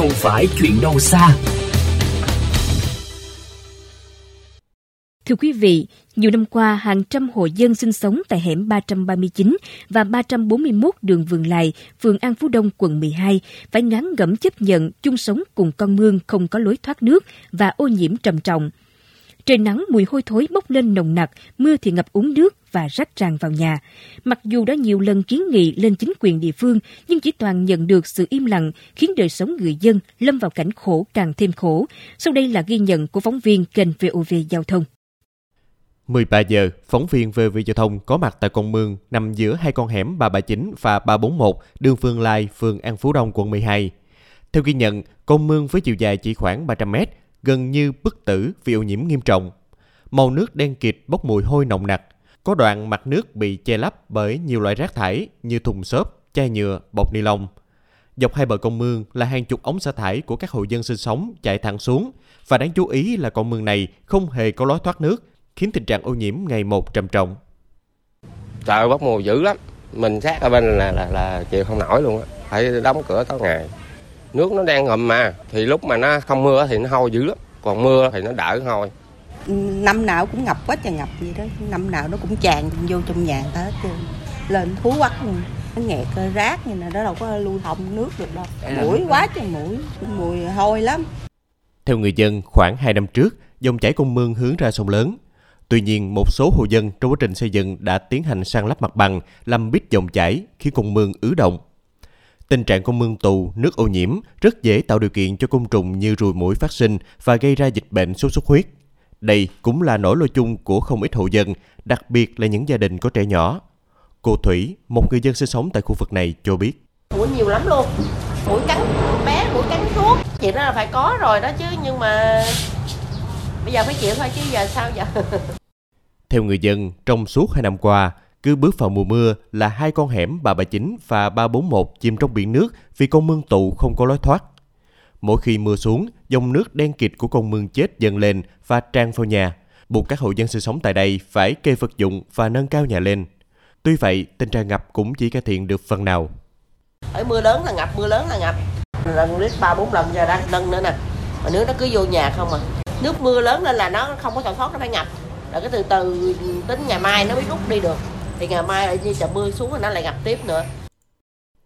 không phải chuyện đâu xa. Thưa quý vị, nhiều năm qua, hàng trăm hộ dân sinh sống tại hẻm 339 và 341 đường Vườn Lài, phường An Phú Đông, quận 12 phải ngán ngẩm chấp nhận chung sống cùng con mương không có lối thoát nước và ô nhiễm trầm trọng. Trời nắng mùi hôi thối bốc lên nồng nặc, mưa thì ngập úng nước và rách tràn vào nhà. Mặc dù đã nhiều lần kiến nghị lên chính quyền địa phương, nhưng chỉ toàn nhận được sự im lặng khiến đời sống người dân lâm vào cảnh khổ càng thêm khổ. Sau đây là ghi nhận của phóng viên kênh VOV Giao thông. 13 giờ, phóng viên VOV Giao thông có mặt tại con mương nằm giữa hai con hẻm 339 và 341, đường Phương Lai, phường An Phú Đông, quận 12. Theo ghi nhận, con mương với chiều dài chỉ khoảng 300 mét, gần như bất tử vì ô nhiễm nghiêm trọng. Màu nước đen kịt bốc mùi hôi nồng nặc. Có đoạn mặt nước bị che lấp bởi nhiều loại rác thải như thùng xốp, chai nhựa, bọc ni lông. Dọc hai bờ con mương là hàng chục ống xả thải của các hộ dân sinh sống chạy thẳng xuống. Và đáng chú ý là con mương này không hề có lối thoát nước, khiến tình trạng ô nhiễm ngày một trầm trọng. Trời bốc mùi dữ lắm. Mình sát ở bên là là, là chịu không nổi luôn á. Phải đóng cửa tối ngày nước nó đang ngầm mà. Thì lúc mà nó không mưa thì nó hôi dữ lắm. Còn mưa thì nó đỡ hôi. Năm nào cũng ngập quá trời ngập gì đó. Năm nào nó cũng tràn vô trong nhà ta hết trơn. Lên thú quắc nó nghẹt rác như này đó đâu có lưu thông nước được đâu. Mũi quá trời mũi. Mùi hôi lắm. Theo người dân khoảng 2 năm trước dòng chảy con mương hướng ra sông lớn. Tuy nhiên, một số hộ dân trong quá trình xây dựng đã tiến hành san lấp mặt bằng, làm bít dòng chảy khi con mương ứ động. Tình trạng con mương tù, nước ô nhiễm rất dễ tạo điều kiện cho côn trùng như ruồi muỗi phát sinh và gây ra dịch bệnh sốt xuất huyết. Đây cũng là nỗi lo chung của không ít hộ dân, đặc biệt là những gia đình có trẻ nhỏ. Cô Thủy, một người dân sinh sống tại khu vực này cho biết. Mũi nhiều lắm luôn. Mũi cắn bé, mũi cắn thuốc. Chuyện đó là phải có rồi đó chứ, nhưng mà bây giờ phải chịu thôi chứ giờ sao giờ. Theo người dân, trong suốt hai năm qua, cứ bước vào mùa mưa là hai con hẻm 339 và 341 chìm trong biển nước vì con mương tụ không có lối thoát. Mỗi khi mưa xuống, dòng nước đen kịt của con mương chết dần lên và tràn vào nhà, buộc các hộ dân sinh sống tại đây phải kê vật dụng và nâng cao nhà lên. Tuy vậy, tình trạng ngập cũng chỉ cải thiện được phần nào. Ở mưa lớn là ngập, mưa lớn là ngập. Lần lít ba bốn lần giờ đang nâng nữa nè. Mà nước nó cứ vô nhà không à. Nước mưa lớn lên là nó không có chỗ thoát nó phải ngập. Rồi cái từ từ tính ngày mai nó mới rút đi được thì ngày mai ở như trời mưa xuống rồi nó lại gặp tiếp nữa.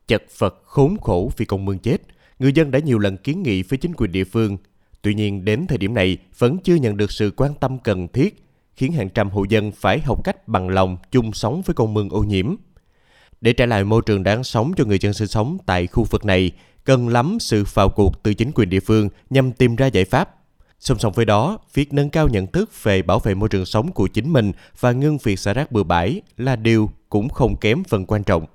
Chật vật khốn khổ vì con mương chết, người dân đã nhiều lần kiến nghị với chính quyền địa phương. Tuy nhiên đến thời điểm này vẫn chưa nhận được sự quan tâm cần thiết, khiến hàng trăm hộ dân phải học cách bằng lòng chung sống với con mương ô nhiễm. Để trả lại môi trường đáng sống cho người dân sinh sống tại khu vực này, cần lắm sự vào cuộc từ chính quyền địa phương nhằm tìm ra giải pháp. Song song với đó, việc nâng cao nhận thức về bảo vệ môi trường sống của chính mình và ngưng việc xả rác bừa bãi là điều cũng không kém phần quan trọng.